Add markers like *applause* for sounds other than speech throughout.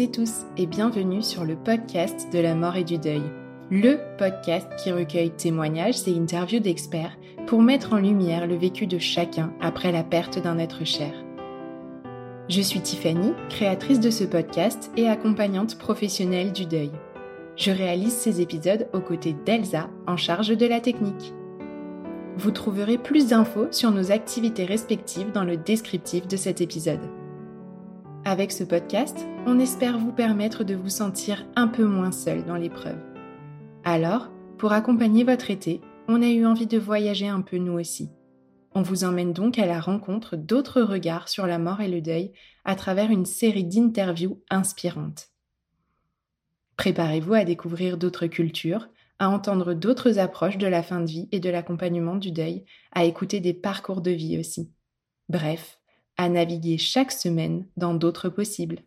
Et tous et bienvenue sur le podcast de la mort et du deuil. Le podcast qui recueille témoignages et interviews d'experts pour mettre en lumière le vécu de chacun après la perte d'un être cher. Je suis Tiffany, créatrice de ce podcast et accompagnante professionnelle du deuil. Je réalise ces épisodes aux côtés d'Elsa en charge de la technique. Vous trouverez plus d'infos sur nos activités respectives dans le descriptif de cet épisode. Avec ce podcast, on espère vous permettre de vous sentir un peu moins seul dans l'épreuve. Alors, pour accompagner votre été, on a eu envie de voyager un peu nous aussi. On vous emmène donc à la rencontre d'autres regards sur la mort et le deuil à travers une série d'interviews inspirantes. Préparez-vous à découvrir d'autres cultures, à entendre d'autres approches de la fin de vie et de l'accompagnement du deuil, à écouter des parcours de vie aussi. Bref, à naviguer chaque semaine dans d'autres possibles.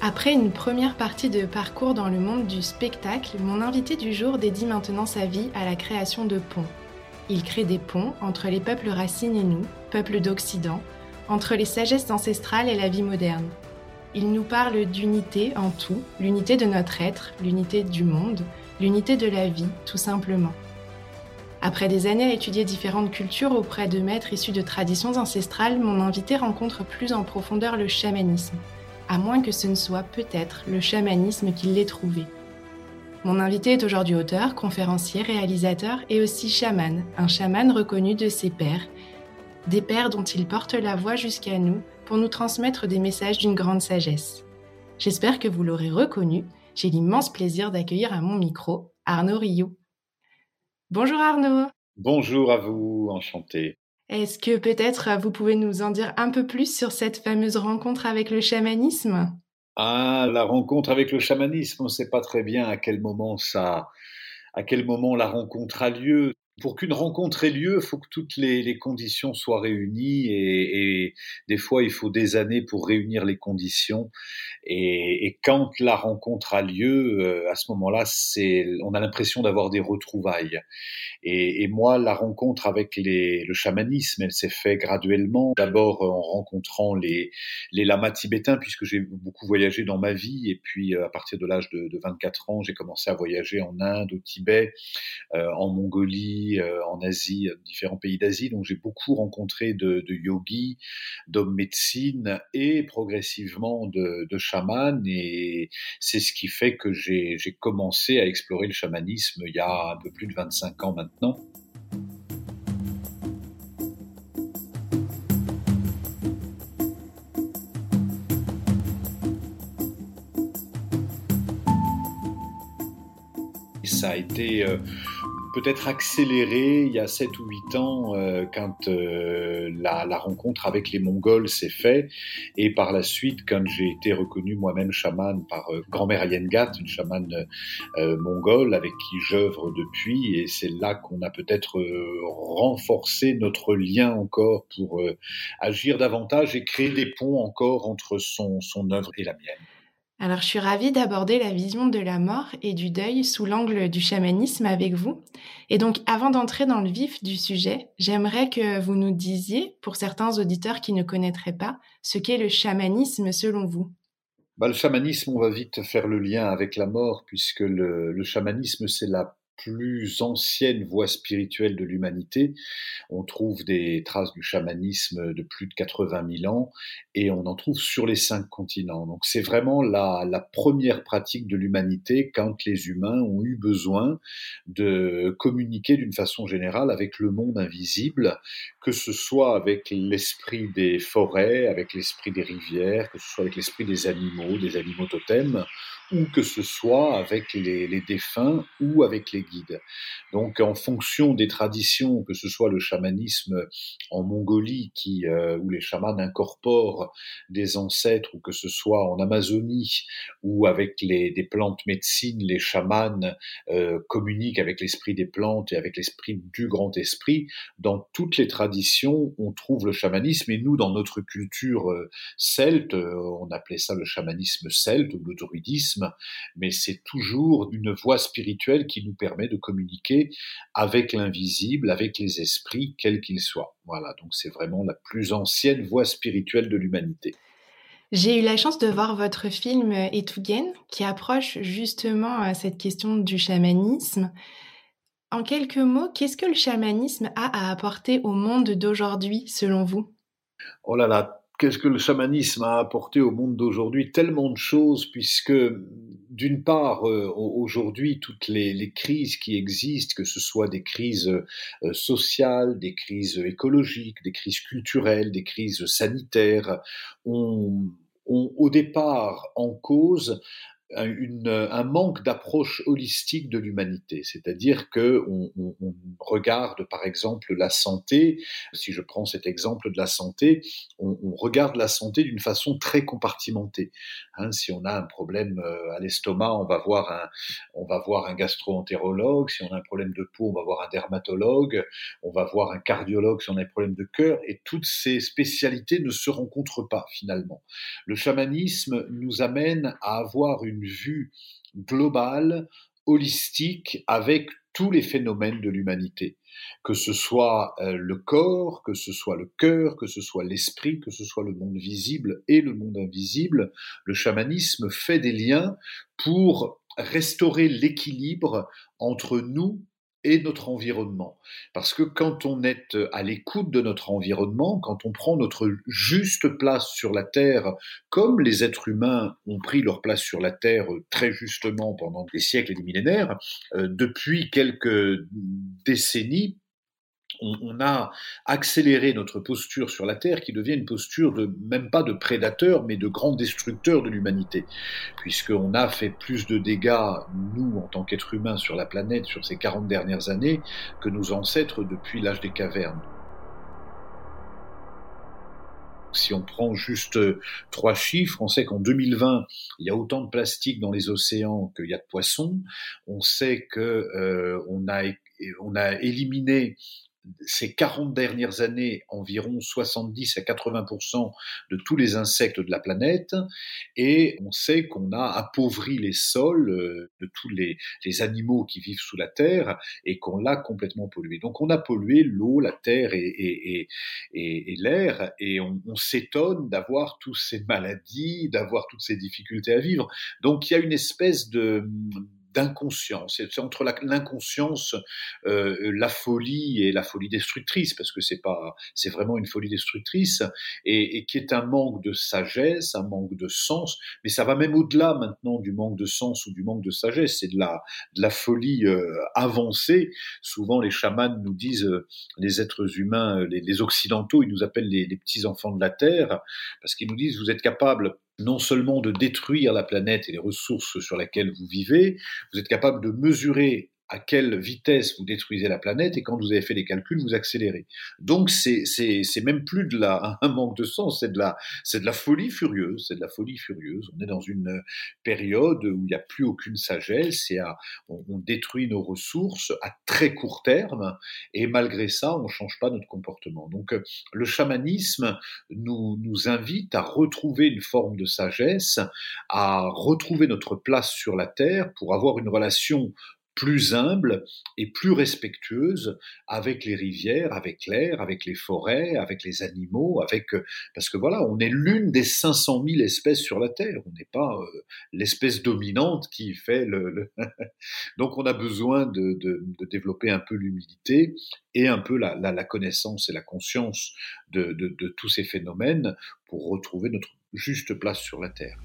Après une première partie de parcours dans le monde du spectacle, mon invité du jour dédie maintenant sa vie à la création de ponts. Il crée des ponts entre les peuples racines et nous, peuples d'Occident, entre les sagesses ancestrales et la vie moderne. Il nous parle d'unité en tout, l'unité de notre être, l'unité du monde, l'unité de la vie, tout simplement. Après des années à étudier différentes cultures auprès de maîtres issus de traditions ancestrales, mon invité rencontre plus en profondeur le chamanisme, à moins que ce ne soit peut-être le chamanisme qui l'ait trouvé. Mon invité est aujourd'hui auteur, conférencier, réalisateur et aussi chaman, un chaman reconnu de ses pères, des pères dont il porte la voix jusqu'à nous pour nous transmettre des messages d'une grande sagesse. J'espère que vous l'aurez reconnu, j'ai l'immense plaisir d'accueillir à mon micro Arnaud Rioux. Bonjour Arnaud. Bonjour à vous, enchanté. Est-ce que peut-être vous pouvez nous en dire un peu plus sur cette fameuse rencontre avec le chamanisme? Ah, la rencontre avec le chamanisme, on ne sait pas très bien à quel moment ça, à quel moment la rencontre a lieu pour qu'une rencontre ait lieu, il faut que toutes les, conditions soient réunies et, des fois il faut des années pour réunir les conditions. Et, quand la rencontre a lieu, euh, à ce moment-là, on a l'impression d'avoir des retrouvailles. Et, moi, la rencontre avec le chamanisme, elle s'est fait graduellement. D'abord en rencontrant les, les lamas tibétains, puisque j'ai beaucoup voyagé dans ma vie. Et puis euh, à partir de l'âge de, 24 ans, j'ai commencé à voyager en Inde, au Tibet, euh, en Mongolie euh, en Asie, euh, différents pays d'Asie. Donc j'ai beaucoup rencontré de, yogis, d'hommes médecine et progressivement de, de chamans. Et c'est ce qui fait que j'ai commencé à explorer le chamanisme il y a un peu plus de 25 ans maintenant. ça a été euh, peut-être accéléré il y a 7 ou 8 ans euh, quand euh, la, la, rencontre avec les Mongols s'est faite et par la suite quand j'ai été reconnu moi-même chaman par euh, grand-mère Yengat, une chamane euh, mongole avec qui j'œuvre depuis et c'est là qu'on a peut-être renforcé notre lien encore pour agir davantage et créer des ponts encore entre son, son œuvre et la mienne. Alors, je suis ravie d'aborder la vision de la mort et du deuil sous l'angle du chamanisme avec vous. Et donc, avant d'entrer dans le vif du sujet, j'aimerais que vous nous disiez, pour certains auditeurs qui ne connaîtraient pas, ce qu'est le chamanisme selon vous. Bah, le chamanisme, on va vite faire le lien avec la mort, puisque le, le chamanisme, c'est la plus ancienne voie spirituelle de l'humanité. On trouve des traces du chamanisme de plus de 80 000 ans et on en trouve sur les cinq continents. Donc c'est vraiment la, la, première pratique de l'humanité quand les humains ont eu besoin de communiquer d'une façon générale avec le monde invisible, que ce soit avec l'esprit des forêts, avec l'esprit des rivières, que ce soit avec l'esprit des animaux, des animaux totems, ou que ce soit avec les, les, défunts ou avec les guides. Donc en fonction des traditions, que ce soit le chamanisme en Mongolie euh, où les chamans incorporent des ancêtres, ou que ce soit en Amazonie où avec les, des plantes médecines, les chamans euh, communiquent avec l'esprit des plantes et avec l'esprit du grand esprit, dans toutes les traditions on trouve le chamanisme et nous dans notre culture euh, celte, on appelait ça le chamanisme celte ou le druidisme, mais c'est toujours une voie spirituelle qui nous permet de communiquer avec l'invisible, avec les esprits, quels qu'ils soient. Voilà, donc c'est vraiment la plus ancienne voie spirituelle de l'humanité. J'ai eu la chance de voir votre film Etugen, qui approche justement euh, cette question du chamanisme. En quelques mots, qu'est-ce que le chamanisme a à apporter au monde d'aujourd'hui, selon vous? Oh là là, qu'est-ce que le chamanisme a apporté au monde d'aujourd'hui? Tellement de choses, puisque d'une part, euh, aujourd'hui, toutes les, crises qui existent, que ce soit des crises euh, sociales, des crises écologiques, des crises culturelles, des crises sanitaires, ont, ont au départ en cause un manque d'approche holistique de l'humanité, c'est-à-dire que on, regarde par exemple la santé. Si je prends cet exemple de la santé, on, on regarde la santé d'une façon très compartimentée. Hein, si on a un problème euh, à l'estomac, on va voir un, on va voir un gastro-entérologue. Si on a un problème de peau, on va voir un dermatologue. On va voir un cardiologue si on a un problème de cœur. Et toutes ces spécialités ne se rencontrent pas finalement. Le chamanisme nous amène à avoir une vue globale, holistique, avec tous les phénomènes de l'humanité, que ce soit euh, le corps, que ce soit le cœur, que ce soit l'esprit, que ce soit le monde visible et le monde invisible, le chamanisme fait des liens pour restaurer l'équilibre entre nous et notre environnement. Parce que quand on est à l'écoute de notre environnement, quand on prend notre juste place sur la Terre, comme les êtres humains ont pris leur place sur la Terre très justement pendant des siècles et des millénaires, euh, depuis quelques décennies, on, a accéléré notre posture sur la Terre qui devient une posture de même pas de prédateur mais de grand destructeur de l'humanité puisqu'on a fait plus de dégâts nous en tant qu'êtres humains sur la planète sur ces 40 dernières années que nos ancêtres depuis l'âge des cavernes. Si on prend juste trois chiffres, on sait qu'en 2020, il y a autant de plastique dans les océans qu'il y a de poissons. On sait que euh, on a on a éliminé ces 40 dernières années, environ 70 à 80% de tous les insectes de la planète, et on sait qu'on a appauvri les sols euh, de tous les, animaux qui vivent sous la terre et qu'on l'a complètement pollué. Donc on a pollué l'eau, la terre et l'air, et on, on s'étonne d'avoir toutes ces maladies, d'avoir toutes ces difficultés à vivre. Donc il y a une espèce de d'inconscience. C'est entre l'inconscience, euh, la folie et la folie destructrice, parce que c'est pas, c'est vraiment une folie destructrice, et, et, qui est un manque de sagesse, un manque de sens. Mais ça va même au-delà maintenant du manque de sens ou du manque de sagesse. C'est de la, de la folie euh, avancée. Souvent, les chamans nous disent, euh, les êtres humains, euh, les, les, occidentaux, ils nous appellent les, les petits enfants de la terre, parce qu'ils nous disent, vous êtes capables non seulement de détruire la planète et les ressources sur lesquelles vous vivez, vous êtes capable de mesurer à quelle vitesse vous détruisez la planète et quand vous avez fait les calculs, vous accélérez. Donc c'est même plus de la *laughs* un manque de sens, c'est de la de la folie furieuse, c'est de la folie furieuse. On est dans une période où il n'y a plus aucune sagesse et on, on, détruit nos ressources à très court terme et malgré ça, on change pas notre comportement. Donc le chamanisme nous nous invite à retrouver une forme de sagesse, à retrouver notre place sur la terre pour avoir une relation plus humble et plus respectueuse avec les rivières, avec l'air, avec les forêts, avec les animaux, avec euh, parce que voilà, on est l'une des 500 000 espèces sur la Terre. On n'est pas euh, l'espèce dominante qui fait le. *laughs* Donc on a besoin de, développer un peu l'humilité et un peu la, connaissance et la conscience de tous ces phénomènes pour retrouver notre juste place sur la Terre.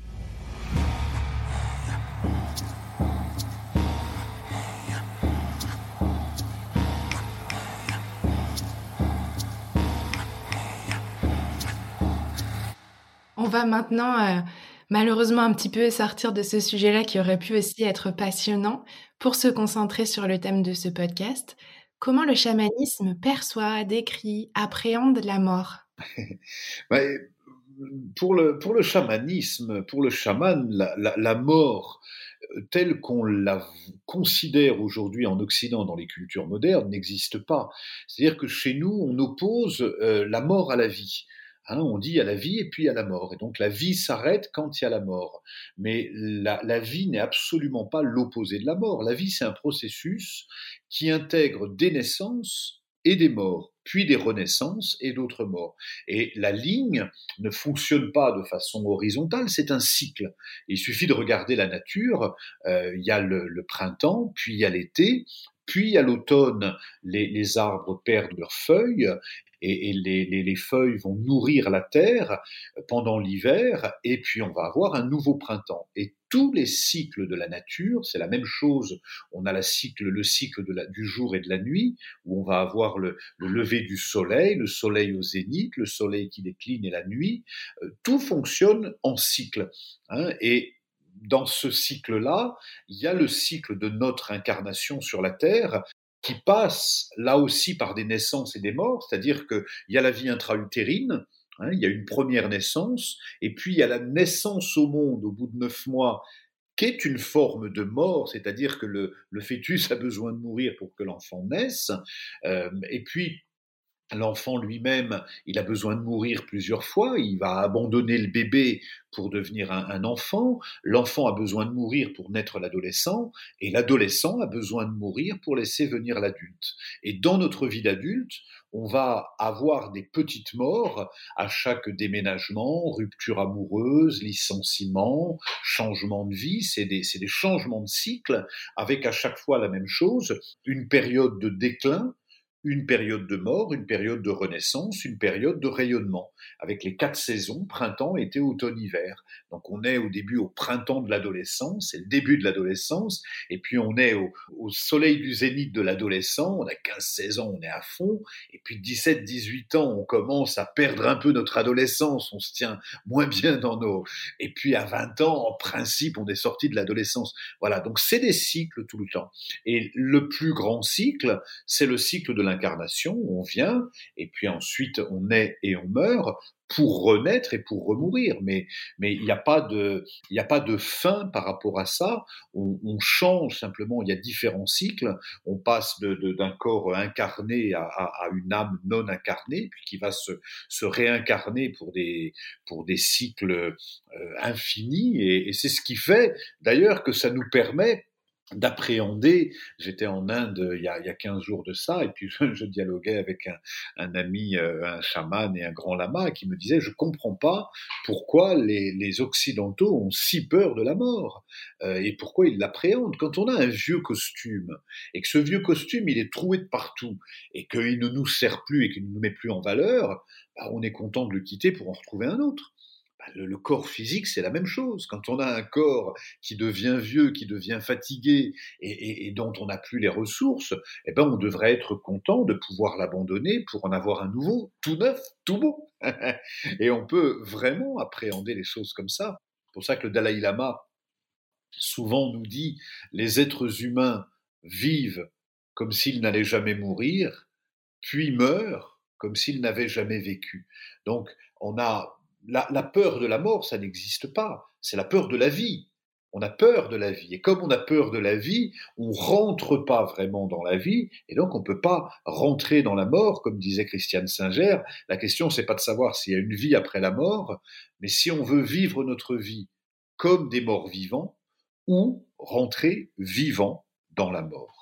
Va maintenant euh, malheureusement un petit peu sortir de ce sujet-là qui aurait pu aussi être passionnant pour se concentrer sur le thème de ce podcast. Comment le chamanisme perçoit, décrit, appréhende la mort? *laughs* Pour, le, pour le chamanisme, pour le chaman, la, la, mort euh, telle qu'on la considère aujourd'hui en Occident dans les cultures modernes n'existe pas. C'est-à-dire que chez nous, on oppose euh, la mort à la vie. Hein, on dit à la vie et puis à la mort. Et donc la vie s'arrête quand il y a la mort. Mais la, vie n'est absolument pas l'opposé de la mort. La vie, c'est un processus qui intègre des naissances et des morts, puis des renaissances et d'autres morts. Et la ligne ne fonctionne pas de façon horizontale, c'est un cycle. Il suffit de regarder la nature, euh, il y a le, printemps, puis il y a l'été, puis à l'automne, les, arbres perdent leurs feuilles et, les, les, les, feuilles vont nourrir la terre pendant l'hiver, et puis on va avoir un nouveau printemps. Et tous les cycles de la nature, c'est la même chose. On a la cycle, le cycle du jour et de la nuit, où on va avoir le, le, lever du soleil, le soleil au zénith, le soleil qui décline et la nuit. Euh, tout fonctionne en cycle. Hein, et dans ce cycle-là, il y a le cycle de notre incarnation sur la Terre qui passe là aussi par des naissances et des morts, c'est-à-dire qu'il y a la vie intra-utérine, hein, il y a une première naissance, et puis il y a la naissance au monde au bout de neuf mois, qui est une forme de mort, c'est-à-dire que le, le, fœtus a besoin de mourir pour que l'enfant naisse, euh, et puis L'enfant lui-même, il a besoin de mourir plusieurs fois, il va abandonner le bébé pour devenir un, enfant, l'enfant a besoin de mourir pour naître l'adolescent, et l'adolescent a besoin de mourir pour laisser venir l'adulte. Et dans notre vie d'adulte, on va avoir des petites morts à chaque déménagement, rupture amoureuse, licenciement, changement de vie, c'est des, des changements de cycle, avec à chaque fois la même chose, une période de déclin, une période de mort, une période de renaissance, une période de rayonnement, avec les quatre saisons, printemps, été, automne, hiver. Donc on est au début au printemps de l'adolescence, c'est le début de l'adolescence, et puis on est au, au soleil du zénith de l'adolescent, on a 15-16 ans, on est à fond, et puis 17-18 ans, on commence à perdre un peu notre adolescence, on se tient moins bien dans nos... Et puis à 20 ans, en principe, on est sorti de l'adolescence. Voilà, donc c'est des cycles tout le temps. Et le plus grand cycle, c'est le cycle de l'incarnation, on vient, et puis ensuite on naît et on meurt pour renaître et pour remourir. Mais mais il n'y a pas de il a pas de fin par rapport à ça. On, change simplement. Il y a différents cycles. On passe d'un corps incarné à, une âme non incarnée, puis qui va se, se réincarner pour des pour des cycles euh, infinis. Et c'est ce qui fait d'ailleurs que ça nous permet d'appréhender. J'étais en Inde il y, a, il y a 15 jours de ça, et puis *laughs* je, je dialoguais avec un, un, ami, euh, un chaman et un grand lama, qui me disait, je comprends pas pourquoi les, les Occidentaux ont si peur de la mort, euh, et pourquoi ils l'appréhendent. Quand on a un vieux costume, et que ce vieux costume, il est troué de partout, et qu'il ne nous sert plus et qu'il ne nous met plus en valeur, bah, on est content de le quitter pour en retrouver un autre. Le, corps physique, c'est la même chose. Quand on a un corps qui devient vieux, qui devient fatigué et, dont on n'a plus les ressources, eh ben, on devrait être content de pouvoir l'abandonner pour en avoir un nouveau, tout neuf, tout beau. *laughs* et on peut vraiment appréhender les choses comme ça. C'est pour ça que le Dalai Lama souvent nous dit les êtres humains vive comme s'il n'allait jamais mourir, puis meurt comme s'il n'avait jamais vécu. Donc, on a la, peur de la mort, ça n'existe pas. C'est la peur de la vie. On a peur de la vie. Et comme on a peur de la vie, on rentre pas vraiment dans la vie. Et donc, on peut pas rentrer dans la mort, comme disait Christiane Singer. La question, c'est pas de savoir s'il y a une vie après la mort, mais si on veut vivre notre vie comme des morts vivants ou rentrer vivant dans la mort.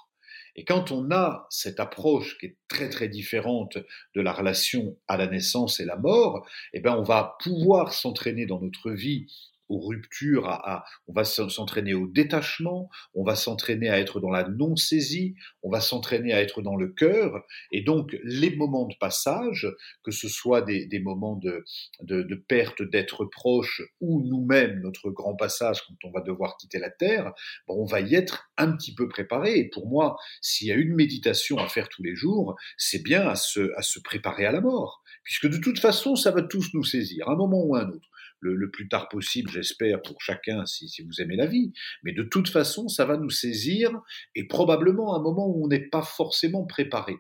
Et quand on a cette approche qui est très très différente de la relation à la naissance et la mort, eh ben on va pouvoir s'entraîner dans notre vie aux ruptures, à, on va s'entraîner au détachement, on va s'entraîner à être dans la non-saisie, on va s'entraîner à être dans le cœur, et donc les moments de passage, que ce soit des, moments de, de, perte d'être proche ou nous-mêmes notre grand passage quand on va devoir quitter la terre, bon, on va y être un petit peu préparé. Et pour moi, s'il y a une méditation à faire tous les jours, c'est bien à se, à se préparer à la mort, puisque de toute façon, ça va tous nous saisir, un moment ou un autre le, plus tard possible, j'espère, pour chacun, si, vous aimez la vie. Mais de toute façon, ça va nous saisir et probablement à un moment où on n'est pas forcément préparé.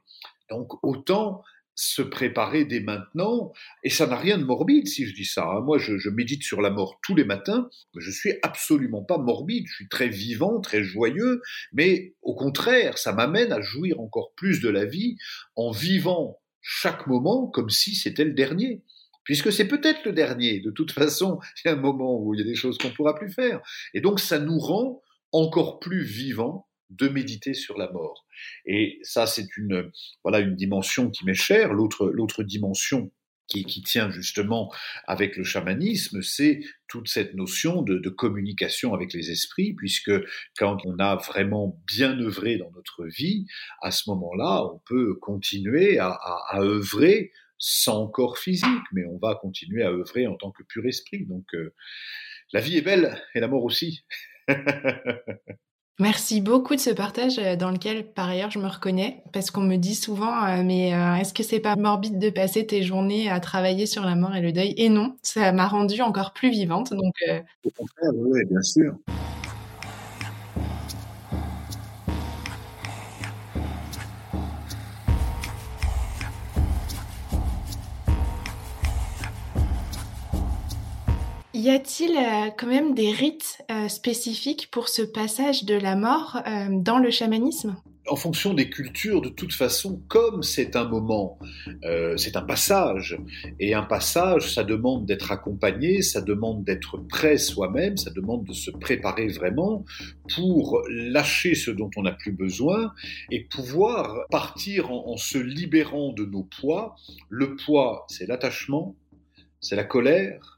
Donc autant se préparer dès maintenant, et ça n'a rien de morbide si je dis ça. Hein. Moi, je, je, médite sur la mort tous les matins, mais je suis absolument pas morbide, je suis très vivant, très joyeux, mais au contraire, ça m'amène à jouir encore plus de la vie en vivant chaque moment comme si c'était le dernier puisque c'est peut-être le dernier. De toute façon, *laughs* il y a un moment où il y a des choses qu'on ne pourra plus faire. Et donc, ça nous rend encore plus vivants de méditer sur la mort. Et ça, c'est une, voilà, une dimension qui m'est chère. L'autre, l'autre dimension qui, qui, tient justement avec le chamanisme, c'est toute cette notion de, de, communication avec les esprits, puisque quand on a vraiment bien œuvré dans notre vie, à ce moment-là, on peut continuer à, à, à œuvrer sans corps physique, mais on va continuer à œuvrer en tant que pur esprit. Donc euh, la vie est belle et la mort aussi. *laughs* Merci beaucoup de ce partage euh, dans lequel, par ailleurs, je me reconnais, parce qu'on me dit souvent, euh, mais est-ce que c'est pas morbide de passer tes journées à travailler sur la mort et le deuil? Et non, ça m'a rendue encore plus vivante. Donc, au contraire, oui, bien sûr. Y a-t-il euh, quand même des rites euh, spécifiques pour ce passage de la mort euh, dans le chamanisme? En fonction des cultures, de toute façon, comme c'est un moment, c'est un passage, et un passage, ça demande d'être accompagné, ça demande d'être prêt soi-même, ça demande de se préparer vraiment pour lâcher ce dont on n'a plus besoin et pouvoir partir en se libérant de nos poids. Le poids, c'est l'attachement, c'est la colère,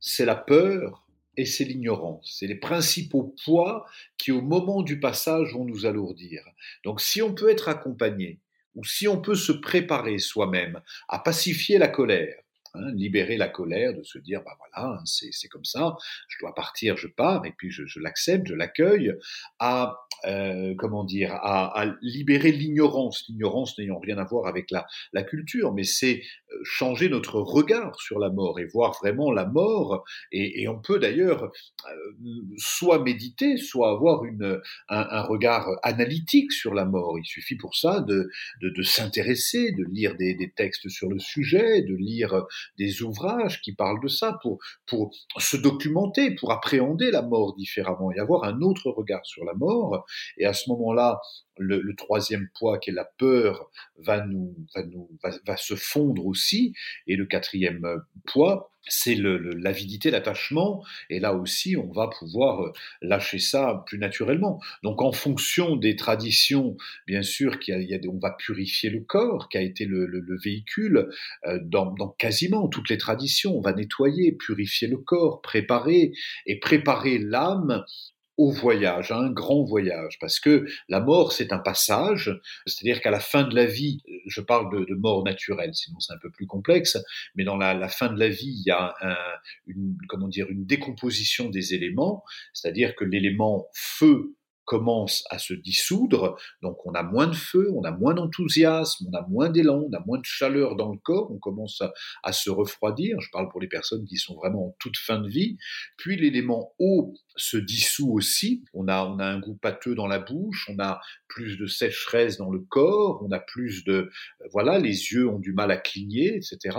c'est la peur et c'est l'ignorance. C'est les principaux poids qui, au moment du passage, vont nous alourdir. Donc si on peut être accompagné, ou si on peut se préparer soi-même à pacifier la colère, hein, libérer la colère, de se dire, bah voilà, hein, c'est comme ça, je dois partir, je pars, et puis je, l'accepte, je l'accueille, à euh, comment dire, à, libérer l'ignorance, l'ignorance n'ayant rien à voir avec la, la culture, mais c'est euh, changer notre regard sur la mort et voir vraiment la mort. Et, on peut d'ailleurs euh, soit méditer, soit avoir une, un, regard analytique sur la mort. Il suffit pour ça de, de, s'intéresser, de lire des, textes sur le sujet, de lire des ouvrages qui parlent de ça pour, pour se documenter, pour appréhender la mort différemment et avoir un autre regard sur la mort. Et à ce moment-là, le, troisième poids, qui est la peur, va nous, va nous, va, va se fondre aussi. Et le quatrième euh, poids, c'est l'avidité, l'attachement. Et là aussi, on va pouvoir euh, lâcher ça plus naturellement. Donc, en fonction des traditions, bien sûr, qu'il y a, on va purifier le corps, qui a été le, le, le véhicule euh, dans, dans, quasiment toutes les traditions. On va nettoyer, purifier le corps, préparer et préparer l'âme au voyage, à un grand voyage, parce que la mort, c'est un passage, c'est-à-dire qu'à la fin de la vie, je parle de, mort naturelle, sinon c'est un peu plus complexe, mais dans la, fin de la vie, il y a un, une, comment dire, une décomposition des éléments, c'est-à-dire que l'élément feu commence à se dissoudre, donc on a moins de feu, on a moins d'enthousiasme, on a moins d'élan, on a moins de chaleur dans le corps, on commence à, se refroidir, je parle pour les personnes qui sont vraiment en toute fin de vie, puis l'élément eau se dissout aussi, on a, on a un goût pâteux dans la bouche, on a plus de sécheresse dans le corps, on a plus de... Voilà, les yeux ont du mal à cligner, etc.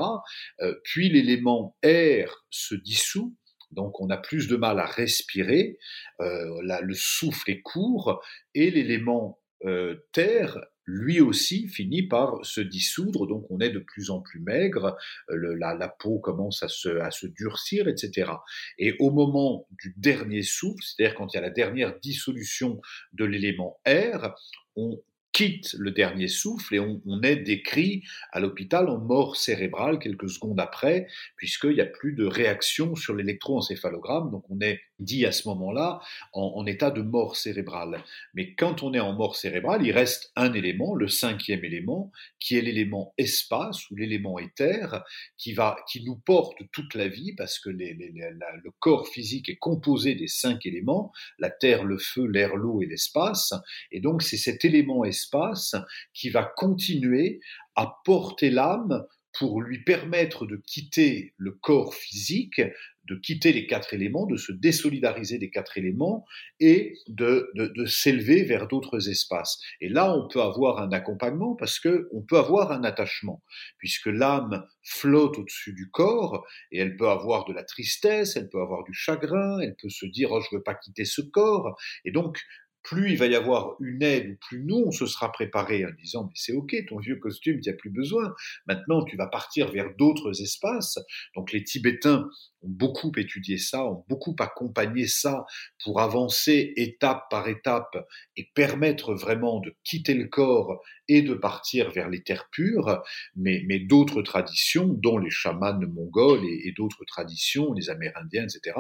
Euh, puis l'élément air se dissout, donc on a plus de mal à respirer, euh, le souffle est court, et l'élément euh, terre, lui aussi, finit par se dissoudre, donc on est de plus en plus maigre, euh, la, peau commence à se, à se durcir, etc. Et au moment du dernier souffle, c'est-à-dire quand il y a la dernière dissolution de l'élément air, on quitte le dernier souffle et on, est décrit à l'hôpital en mort cérébrale quelques secondes après, puisqu'il n'y a plus de réaction sur l'électroencéphalogramme, donc on est dit à ce moment-là en, état de mort cérébrale. Mais quand on est en mort cérébrale, il reste un élément, le cinquième élément, qui est l'élément espace ou l'élément éther, qui, va, qui nous porte toute la vie, parce que le corps physique est composé des cinq éléments, la terre, le feu, l'air, l'eau et l'espace, et donc c'est cet élément espace qui va continuer à porter l'âme pour lui permettre de quitter le corps physique, de quitter les quatre éléments, de se désolidariser des quatre éléments et de, s'élever vers d'autres espaces. Et là, on peut avoir un accompagnement parce que on peut avoir un attachement, puisque l'âme flotte au-dessus du corps et elle peut avoir de la tristesse, elle peut avoir du chagrin, elle peut se dire oh je veux pas quitter ce corps. Et donc plus il va y avoir une aide, plus nous, on se sera préparé en disant, mais c'est ok, ton vieux costume, tu n'as plus besoin. Maintenant, tu vas partir vers d'autres espaces. Donc les Tibétains ont beaucoup étudié ça, ont beaucoup accompagné ça pour avancer étape par étape et permettre vraiment de quitter le corps et de partir vers les terres pures. Mais, mais d'autres traditions, dont les chamans mongols et d'autres traditions, les Amérindiens, etc.,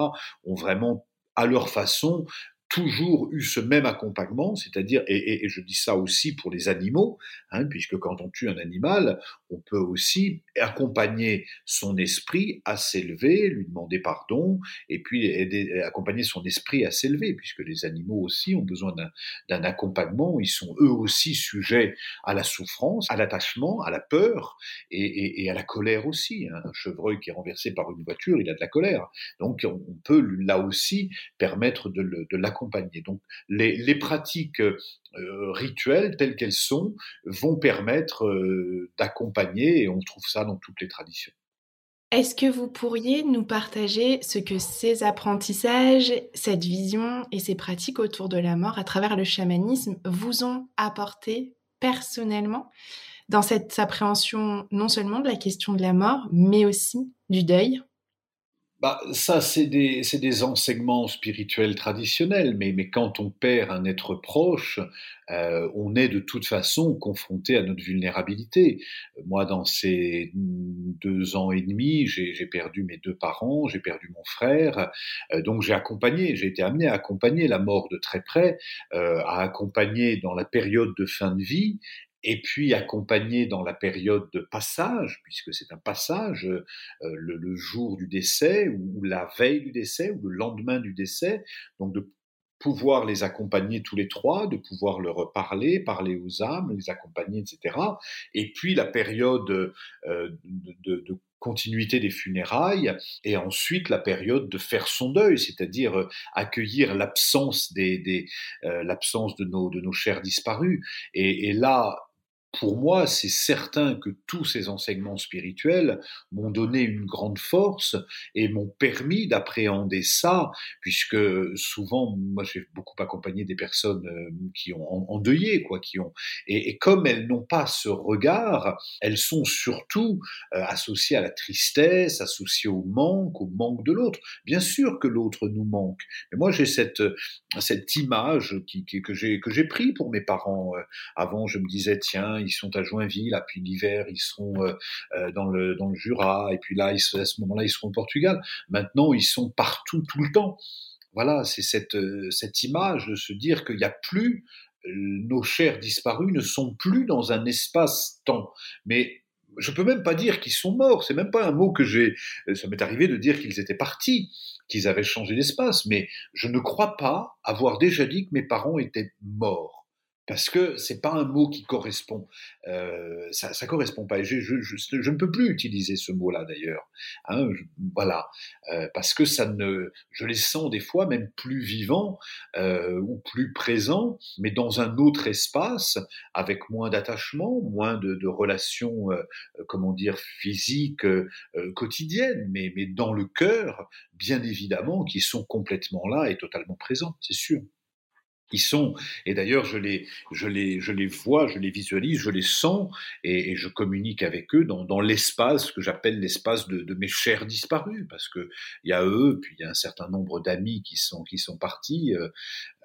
ont vraiment à leur façon toujours eu ce même accompagnement, c'est-à-dire, et, je dis ça aussi pour les animaux, hein, puisque quand on tue un animal, on peut aussi accompagner son esprit à s'élever, lui demander pardon, et puis aider, accompagner son esprit à s'élever, puisque les animaux aussi ont besoin d'un accompagnement, ils sont eux aussi sujets à la souffrance, à l'attachement, à la peur et, à la colère aussi. Hein. Un chevreuil qui est renversé par une voiture, il a de la colère. Donc on peut là aussi permettre de l'accompagner donc les, pratiques euh, rituelles telles qu'elles sont vont permettre euh, d'accompagner et on trouve ça dans toutes les traditions. Est-ce que vous pourriez nous partager ce que ces apprentissages, cette vision et ces pratiques autour de la mort à travers le chamanisme vous ont apporté personnellement dans cette appréhension non seulement de la question de la mort, mais aussi du deuil? Bah, ça, c'est des, des, enseignements spirituels traditionnels, mais, mais, quand on perd un être proche, euh, on est de toute façon confronté à notre vulnérabilité. Moi, dans ces deux ans et demi, j'ai perdu mes deux parents, j'ai perdu mon frère, euh, donc j'ai accompagné, j'ai été amené à accompagner la mort de très près, euh, à accompagner dans la période de fin de vie, et puis accompagné dans la période de passage, puisque c'est un passage, euh, le, jour du décès, ou, la veille du décès, ou le lendemain du décès, donc de pouvoir les accompagner tous les trois, de pouvoir leur parler, parler aux âmes, les accompagner, etc. Et puis la période euh, de, continuité des funérailles, et ensuite la période de faire son deuil, c'est-à-dire euh, accueillir l'absence des, l'absence de nos de nos chers disparus. Et, et là, pour moi, c'est certain que tous ces enseignements spirituels m'ont donné une grande force et m'ont permis d'appréhender ça, puisque souvent, moi, j'ai beaucoup accompagné des personnes euh, qui ont endeuillé, quoi, qui ont, et, comme elles n'ont pas ce regard, elles sont surtout euh, associées à la tristesse, associées au manque, au manque de l'autre. Bien sûr que l'autre nous manque, mais moi, j'ai cette image que j'ai que j'ai pris pour mes parents. Euh, avant, je me disais tiens ils sont à Joinville, puis l'hiver, ils seront euh, euh, dans, le, Jura, et puis là, à ce moment-là, ils seront au Portugal. Maintenant, ils sont partout, tout le temps. Voilà, c'est cette, euh, cette image de se dire qu'il n'y a plus, nos chers disparus ne sont plus dans un espace-temps, mais je peux même pas dire qu'ils sont morts. C'est même pas un mot que j'ai. Ça m'est arrivé de dire qu'ils étaient partis, qu'ils avaient changé d'espace, mais je ne crois pas avoir déjà dit que mes parents étaient morts parce que c'est pas un mot qui correspond. Euh, ça, ça correspond pas. Je, je, je, je, ne peux plus utiliser ce mot-là d'ailleurs. Hein, voilà, euh, parce que ça ne, je les sens des fois même plus vivants euh, ou plus présents, mais dans un autre espace, avec moins d'attachement, moins de, de relations, euh, comment dire, physiques euh, quotidiennes, mais, mais dans le cœur, bien évidemment, qui sont complètement là et totalement présents, c'est sûr. Ils sont, et d'ailleurs je les, je, les, je les vois, je les visualise, je les sens, et, et je communique avec eux dans, dans l'espace que j'appelle l'espace de, de, mes chers disparus, parce que il y a eux, puis il y a un certain nombre d'amis qui sont, qui sont partis. Euh,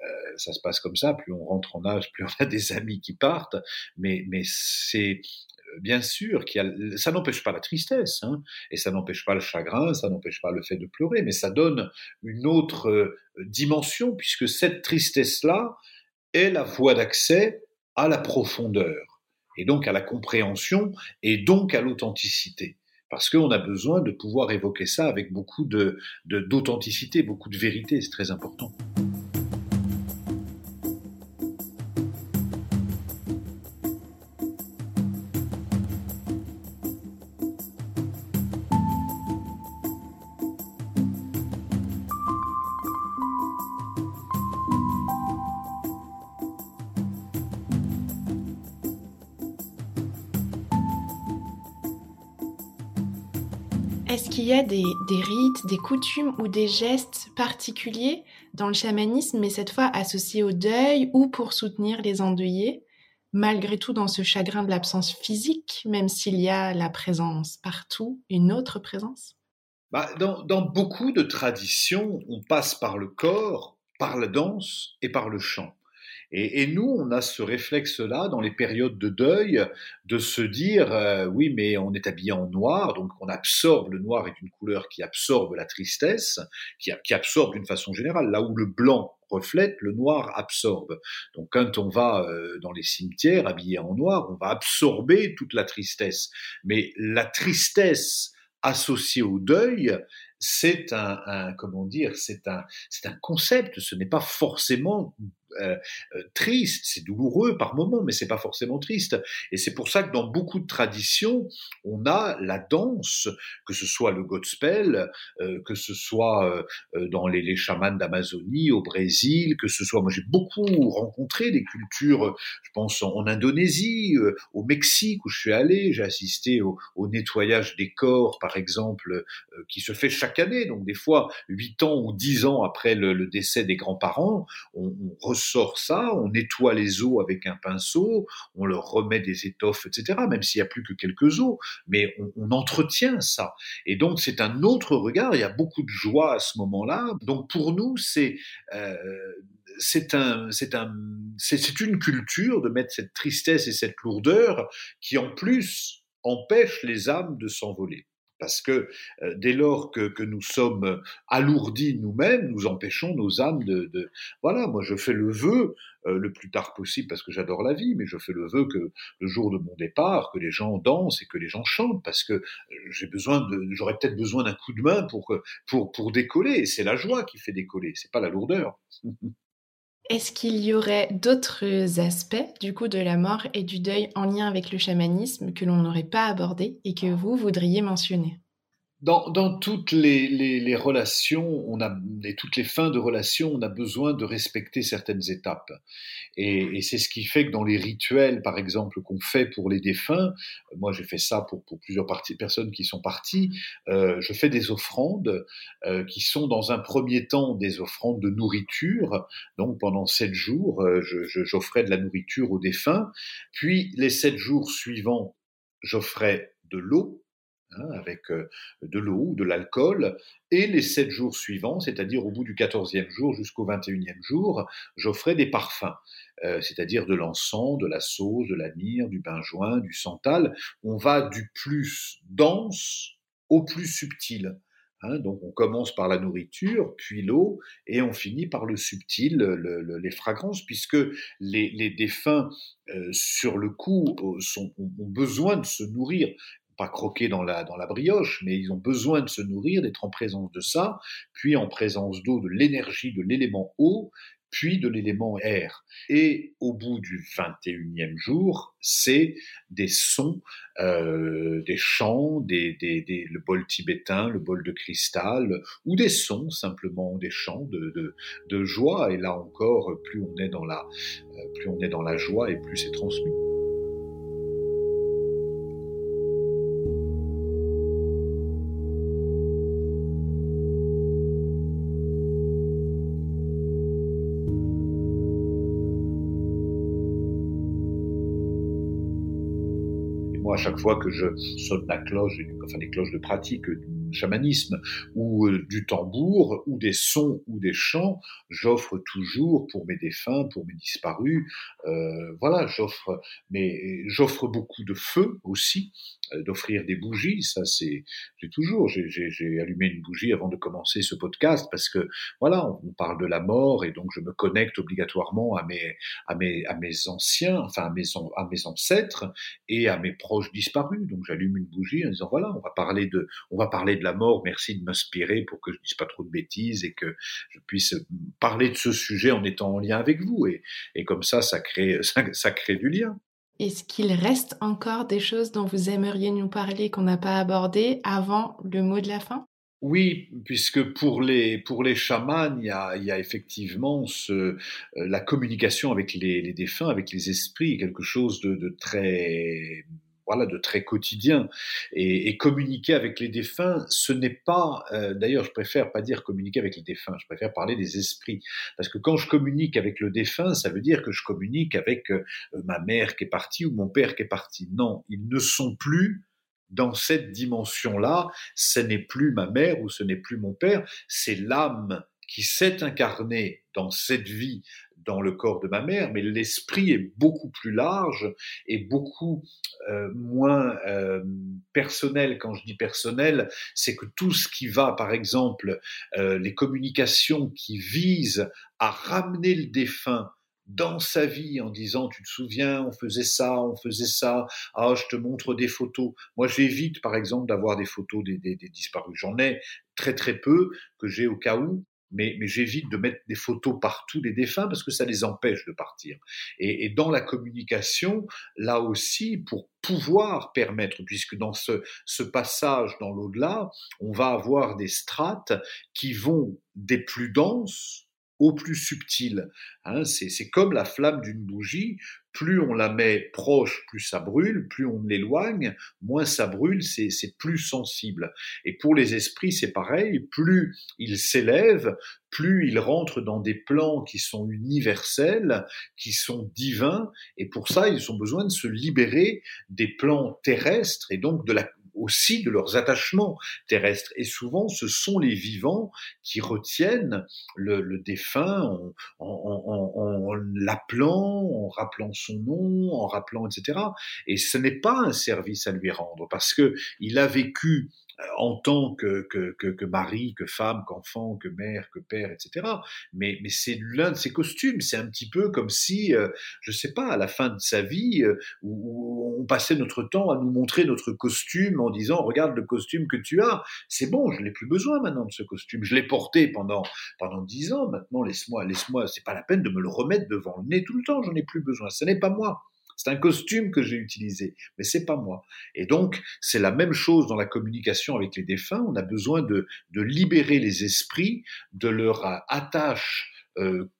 euh, ça se passe comme ça. Plus on rentre en âge, plus on a des amis qui partent. Mais, mais c'est bien sûr, ça n'empêche pas la tristesse, hein, et ça n'empêche pas le chagrin, ça n'empêche pas le fait de pleurer, mais ça donne une autre euh, dimension, puisque cette tristesse-là est la voie d'accès à la profondeur, et donc à la compréhension, et donc à l'authenticité. Parce qu'on a besoin de pouvoir évoquer ça avec beaucoup d'authenticité, beaucoup de vérité, c'est très important. Des, rites, des coutumes ou des gestes particuliers dans le chamanisme, mais cette fois associés au deuil ou pour soutenir les endeuillés, malgré tout dans ce chagrin de l'absence physique, même s'il y a la présence partout, une autre présence bah, dans beaucoup de traditions, on passe par le corps, par la danse et par le chant. Et, et, nous, on a ce réflexe-là dans les périodes de deuil de se dire, euh, oui, mais on est habillé en noir, donc on absorbe, le noir est une couleur qui absorbe la tristesse, qui, absorbe d'une façon générale, là où le blanc reflète, le noir absorbe. Donc quand on va euh, dans les cimetières habillé en noir, on va absorber toute la tristesse. Mais la tristesse associée au deuil, c'est un, un, comment dire, c'est un, c'est un concept. Ce n'est pas forcément euh, euh, triste, c'est douloureux par moments, mais c'est pas forcément triste. Et c'est pour ça que dans beaucoup de traditions, on a la danse, que ce soit le gospel, euh, que ce soit euh, dans les, chamans d'Amazonie, au Brésil, que ce soit, moi j'ai beaucoup rencontré des cultures, je pense en, Indonésie, au Mexique où je suis allé, j'ai assisté au, nettoyage des corps, par exemple, qui se fait chaque année. Donc des fois, huit ans ou dix ans après le, décès des grands-parents, on, on sort ça, on nettoie les os avec un pinceau, on leur remet des étoffes, etc., même s'il n'y a plus que quelques os, mais on, entretient ça. Et donc c'est un autre regard, il y a beaucoup de joie à ce moment-là. Donc pour nous, c'est... Euh, c'est un, c'est un, c'est une culture de mettre cette tristesse et cette lourdeur qui en plus empêche les âmes de s'envoler. Parce que euh, dès lors que, que, nous sommes alourdis nous-mêmes, nous empêchons nos âmes de, de, Voilà, moi je fais le vœu euh, le plus tard possible parce que j'adore la vie, mais je fais le vœu que le jour de mon départ, que les gens dansent et que les gens chantent, parce que j'ai besoin de, j'aurais peut-être besoin d'un coup de main pour pour pour décoller. Et c'est la joie qui fait décoller, c'est pas la lourdeur. *laughs* Est-ce qu'il y aurait d'autres aspects du coup de la mort et du deuil en lien avec le chamanisme que l'on n'aurait pas abordé et que vous voudriez mentionner? Dans, dans, toutes les, les, les, relations, on a, et toutes les fins de relations, on a besoin de respecter certaines étapes. Et, et c'est ce qui fait que dans les rituels, par exemple, qu'on fait pour les défunts, moi j'ai fait ça pour, pour plusieurs parties, personnes qui sont parties, euh, je fais des offrandes euh, qui sont dans un premier temps des offrandes de nourriture. Donc pendant sept jours, euh, j'offrais de la nourriture aux défunts. Puis les sept jours suivants, j'offrais de l'eau Hein, avec euh, de l'eau ou de l'alcool, et les sept jours suivants, c'est-à-dire au bout du quatorzième jour jusqu'au vingt-et-unième jour, j'offrais des parfums, euh, c'est-à-dire de l'encens, de la sauce, de la myrrhe, du benjoin, du santal. On va du plus dense au plus subtil. Hein, donc on commence par la nourriture, puis l'eau, et on finit par le subtil, les fragrances, puisque les, défunts, euh, sur le coup, ont besoin de se nourrir pas croquer dans la, dans la brioche, mais ils ont besoin de se nourrir, d'être en présence de ça, puis en présence d'eau, de l'énergie de l'élément eau, puis de l'élément air. Et au bout du 21e jour, c'est des sons, euh, des chants, des, des, le bol tibétain, le bol de cristal, ou des sons, simplement des chants de, de, de joie. Et là encore, plus on est dans la, euh, plus on est dans la joie et plus c'est transmis. À chaque fois que je sonne la cloche, enfin les cloches de pratique chamanisme, ou euh, du tambour, ou des sons, ou des chants, j'offre toujours pour mes défunts, pour mes disparus, euh, voilà, j'offre, mais j'offre beaucoup de feu aussi, euh, d'offrir des bougies, ça c'est, toujours, j'ai allumé une bougie avant de commencer ce podcast parce que voilà, on, parle de la mort et donc je me connecte obligatoirement à mes, à mes, à mes anciens, enfin à mes, à mes ancêtres et à mes proches disparus. Donc j'allume une bougie en disant voilà, on va parler de, on va parler de la mort. Merci de m'inspirer pour que je dise pas trop de bêtises et que je puisse parler de ce sujet en étant en lien avec vous et, et comme ça, ça crée, *laughs* ça crée du lien. Est-ce qu'il reste encore des choses dont vous aimeriez nous parler qu'on n'a pas abordées avant le mot de la fin? Oui, puisque pour les, pour les chamans, il y a, il y a effectivement ce, euh, la communication avec les, les, défunts, avec les esprits, quelque chose de, de très voilà, de très quotidien. Et, communiquer avec les défunts, ce n'est pas, euh, d'ailleurs, je préfère pas dire communiquer avec les défunts, je préfère parler des esprits. Parce que quand je communique avec le défunt, ça veut dire que je communique avec euh, ma mère qui est partie ou mon père qui est parti. Non, ils ne sont plus dans cette dimension-là. Ce n'est plus ma mère ou ce n'est plus mon père, c'est l'âme qui s'est incarnée dans cette vie dans le corps de ma mère, mais l'esprit est beaucoup plus large et beaucoup euh, moins euh, personnel. Quand je dis personnel, c'est que tout ce qui va, par exemple, euh, les communications qui visent à ramener le défunt dans sa vie en disant tu te souviens on faisait ça on faisait ça ah je te montre des photos. Moi j'évite par exemple d'avoir des photos des, des disparus. J'en ai très très peu que j'ai au cas où mais, j'évite de mettre des photos partout des défunts parce que ça les empêche de partir. Et, dans la communication, là aussi, pour pouvoir permettre, puisque dans ce, ce passage dans l'au-delà, on va avoir des strates qui vont des plus denses au plus subtil. Hein, c'est comme la flamme d'une bougie, plus on la met proche, plus ça brûle, plus on l'éloigne, moins ça brûle, c'est plus sensible. Et pour les esprits, c'est pareil, plus ils s'élèvent, plus ils rentrent dans des plans qui sont universels, qui sont divins, et pour ça, ils ont besoin de se libérer des plans terrestres et donc de la aussi de leurs attachements terrestres. Et souvent, ce sont les vivants qui retiennent le, défunt en, en l'appelant, en rappelant son nom, en rappelant, etc. Et ce n'est pas un service à lui rendre parce que il a vécu en tant que, que, que, que mari, que femme, qu'enfant, que mère, que père, etc. Mais, mais c'est l'un de ses costumes. C'est un petit peu comme si, euh, je sais pas, à la fin de sa vie, euh, où, on passait notre temps à nous montrer notre costume en disant, regarde le costume que tu as. C'est bon, je n'ai plus besoin maintenant de ce costume. Je l'ai porté pendant pendant dix ans. Maintenant, laisse-moi, laisse-moi. C'est pas la peine de me le remettre devant le nez tout le temps. J'en ai plus besoin. Ce n'est pas moi. C'est un costume que j'ai utilisé, mais c'est pas moi. Et donc, c'est la même chose dans la communication avec les défunts. On a besoin de, libérer les esprits de leur attache euh,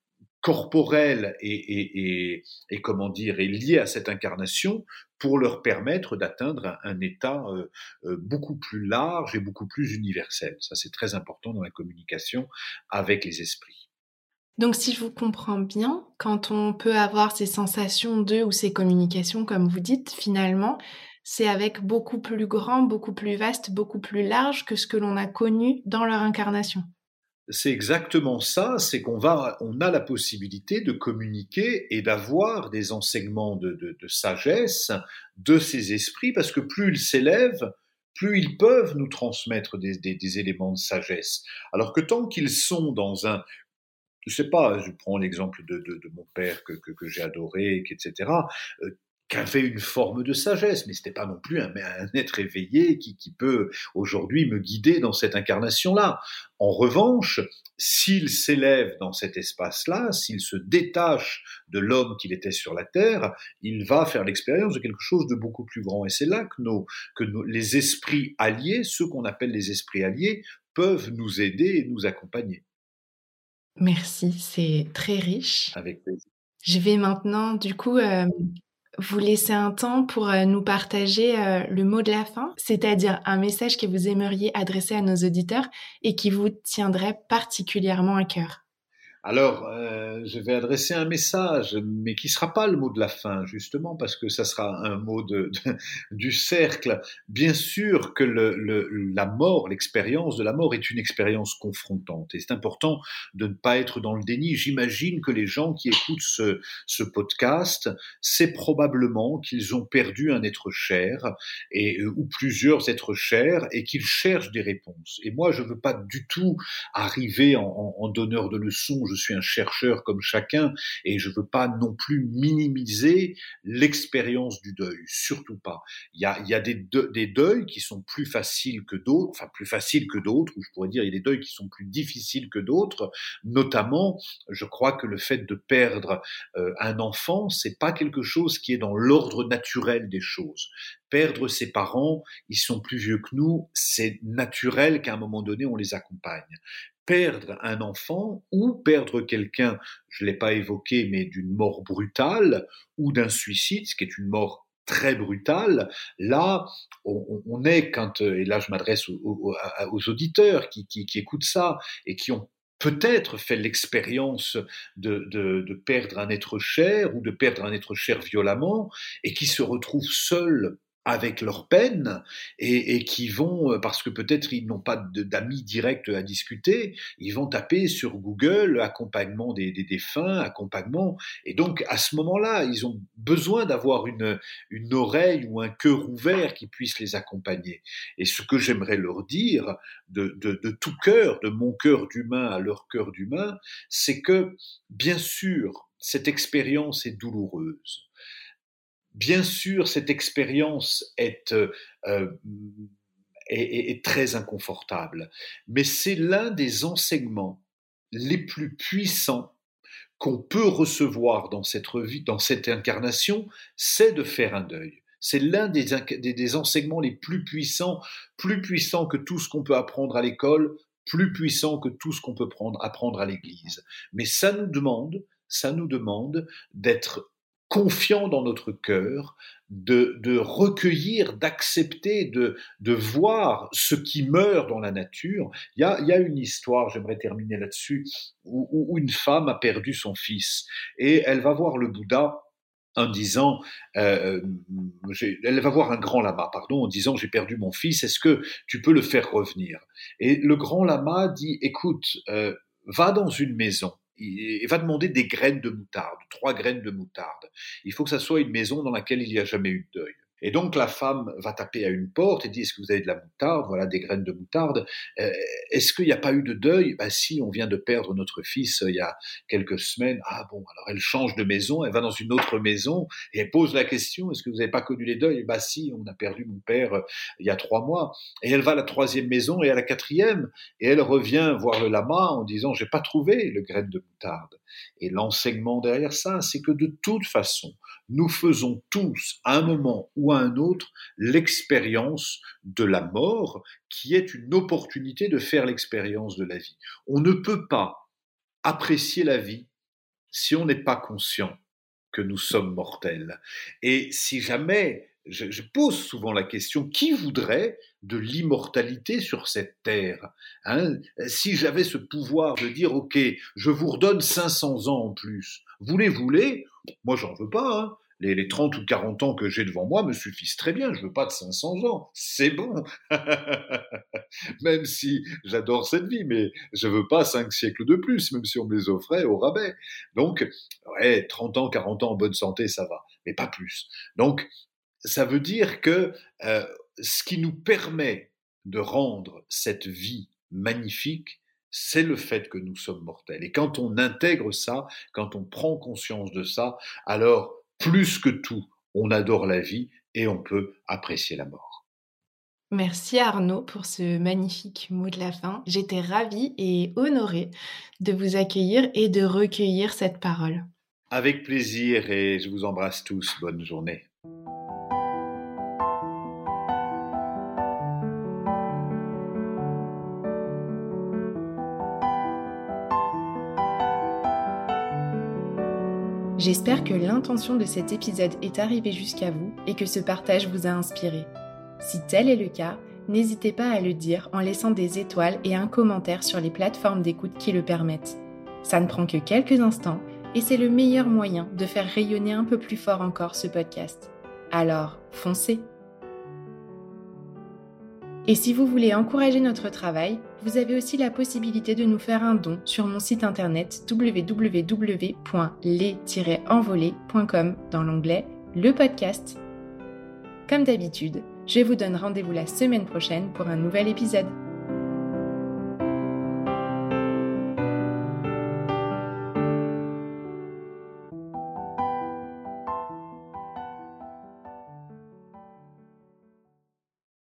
corporelle et, comment dire, et liée à cette incarnation pour leur permettre d'atteindre un, état euh, euh, beaucoup plus large et beaucoup plus universel. Ça, c'est très important dans la communication avec les esprits. Donc si je vous comprends bien, quand on peut avoir ces sensations de ou ces communications, comme vous dites, finalement, c'est avec beaucoup plus grand, beaucoup plus vaste, beaucoup plus large que ce que l'on a connu dans leur incarnation. C'est exactement ça, c'est qu'on va, on a la possibilité de communiquer et d'avoir des enseignements de, de sagesse de ces esprits, parce que plus ils s'élèvent, plus ils peuvent nous transmettre des, des éléments de sagesse. Alors que tant qu'ils sont dans un, je sais pas, je prends l'exemple de, de, de, mon père que, que, que j'ai adoré, etc., euh, qu'avait une forme de sagesse, mais c'était pas non plus un, un être éveillé qui, qui peut aujourd'hui me guider dans cette incarnation-là. En revanche, s'il s'élève dans cet espace-là, s'il se détache de l'homme qu'il était sur la terre, il va faire l'expérience de quelque chose de beaucoup plus grand. Et c'est là que, nos, que nos, les esprits alliés, ceux qu'on appelle les esprits alliés, peuvent nous aider et nous accompagner. Merci, c'est très riche. Avec plaisir. Je vais maintenant, du coup, euh, vous laisser un temps pour euh, nous partager euh, le mot de la fin, c'est-à-dire un message que vous aimeriez adresser à nos auditeurs et qui vous tiendrait particulièrement à cœur. Alors, euh, je vais adresser un message, mais qui sera pas le mot de la fin, justement, parce que ça sera un mot de, de *laughs* du cercle. Bien sûr que le, le, la mort, l'expérience de la mort est une expérience confrontante, et c'est important de ne pas être dans le déni. J'imagine que les gens qui écoutent ce, ce podcast, c'est probablement qu'ils ont perdu un être cher, et, euh, ou plusieurs êtres chers, et qu'ils cherchent des réponses. Et moi, je veux pas du tout arriver en, en, en donneur de leçons suis un chercheur comme chacun et je veux pas non plus minimiser l'expérience du deuil, surtout pas. Il y a, des deuils qui sont plus faciles que d'autres, enfin plus faciles que d'autres, ou je pourrais dire il y a des deuils qui sont plus difficiles que d'autres. Notamment, je crois que le fait de perdre euh, un enfant, c'est pas quelque chose qui est dans l'ordre naturel des choses perdre ses parents, ils sont plus vieux que nous, c'est naturel qu'à un moment donné, on les accompagne perdre un enfant ou perdre quelqu'un, je ne l'ai pas évoqué, mais d'une mort brutale ou d'un suicide, ce qui est une mort très brutale, là, on, est quand, et là je m'adresse aux, auditeurs qui, qui, écoutent ça et qui ont peut-être fait l'expérience de, de, perdre un être cher ou de perdre un être cher violemment et qui se retrouvent seuls avec leur peine et, et, qui vont, euh, parce que peut-être ils n'ont pas d'amis directs à discuter, ils vont taper sur Google accompagnement des, des défunts, accompagnement, et donc à ce moment-là, ils ont besoin d'avoir une, une oreille ou un cœur ouvert qui puisse les accompagner. Et ce que j'aimerais leur dire de, de, de tout cœur, de mon cœur d'humain à leur cœur d'humain, c'est que, bien sûr, cette expérience est douloureuse Bien sûr, cette expérience est, euh, euh, est, très inconfortable, mais c'est l'un des enseignements les plus puissants qu'on peut recevoir dans cette dans cette incarnation, c'est de faire un deuil. C'est l'un des, enseignements les plus puissants, plus puissants que tout ce qu'on peut apprendre à l'école, plus puissant que tout ce qu'on peut prendre, apprendre à l'église. Mais ça nous demande, ça nous demande d'être confiant dans notre cœur, de, recueillir, d'accepter, de, voir ce qui meurt dans la nature. Il y a, y a une histoire, j'aimerais terminer là-dessus, où, une femme a perdu son fils et elle va voir le Bouddha en disant, euh, elle va voir un grand lama, pardon, en disant j'ai perdu mon fils, est-ce que tu peux le faire revenir? Et le grand lama dit, écoute, euh, va dans une maison il va demander des graines de moutarde, trois graines de moutarde. Il faut que ça soit une maison dans laquelle il n'y a jamais eu de deuil. Et donc la femme va taper à une porte et dit est-ce que vous avez de la moutarde? Voilà des graines de moutarde. Euh, est-ce qu'il n'y a pas eu de deuil? Bah si, on vient de perdre notre fils euh, il y a quelques semaines. Ah bon, alors elle change de maison, elle va dans une autre maison et elle pose la question est-ce que vous n'avez pas connu les deuils? Bah si, on a perdu mon père euh, il y a trois mois. Et elle va à la troisième maison et à la quatrième et elle revient voir le lama en disant j'ai pas trouvé le graine de moutarde. Et l'enseignement derrière ça, c'est que de toute façon, nous faisons tous, à un moment ou à un autre, l'expérience de la mort, qui est une opportunité de faire l'expérience de la vie. On ne peut pas apprécier la vie si on n'est pas conscient que nous sommes mortels. Et si jamais je, pose souvent la question, qui voudrait de l'immortalité sur cette terre hein? Si j'avais ce pouvoir de dire, OK, je vous redonne 500 ans en plus, vous les Moi, j'en veux pas. Hein les, les 30 ou 40 ans que j'ai devant moi me suffisent très bien. Je veux pas de 500 ans. C'est bon. *laughs* même si j'adore cette vie, mais je veux pas 5 siècles de plus, même si on me les offrait au rabais. Donc, ouais, 30 ans, 40 ans en bonne santé, ça va, mais pas plus. Donc, ça veut dire que euh, ce qui nous permet de rendre cette vie magnifique, c'est le fait que nous sommes mortels. Et quand on intègre ça, quand on prend conscience de ça, alors plus que tout, on adore la vie et on peut apprécier la mort. Merci Arnaud pour ce magnifique mot de la fin. J'étais ravie et honorée de vous accueillir et de recueillir cette parole. Avec plaisir et je vous embrasse tous. Bonne journée. J'espère que l'intention de cet épisode est arrivée jusqu'à vous et que ce partage vous a inspiré. Si tel est le cas, n'hésitez pas à le dire en laissant des étoiles et un commentaire sur les plateformes d'écoute qui le permettent. Ça ne prend que quelques instants et c'est le meilleur moyen de faire rayonner un peu plus fort encore ce podcast. Alors, foncez Et si vous voulez encourager notre travail, vous avez aussi la possibilité de nous faire un don sur mon site internet www.les-envolés.com dans l'onglet Le podcast. Comme d'habitude, je vous donne rendez-vous la semaine prochaine pour un nouvel épisode.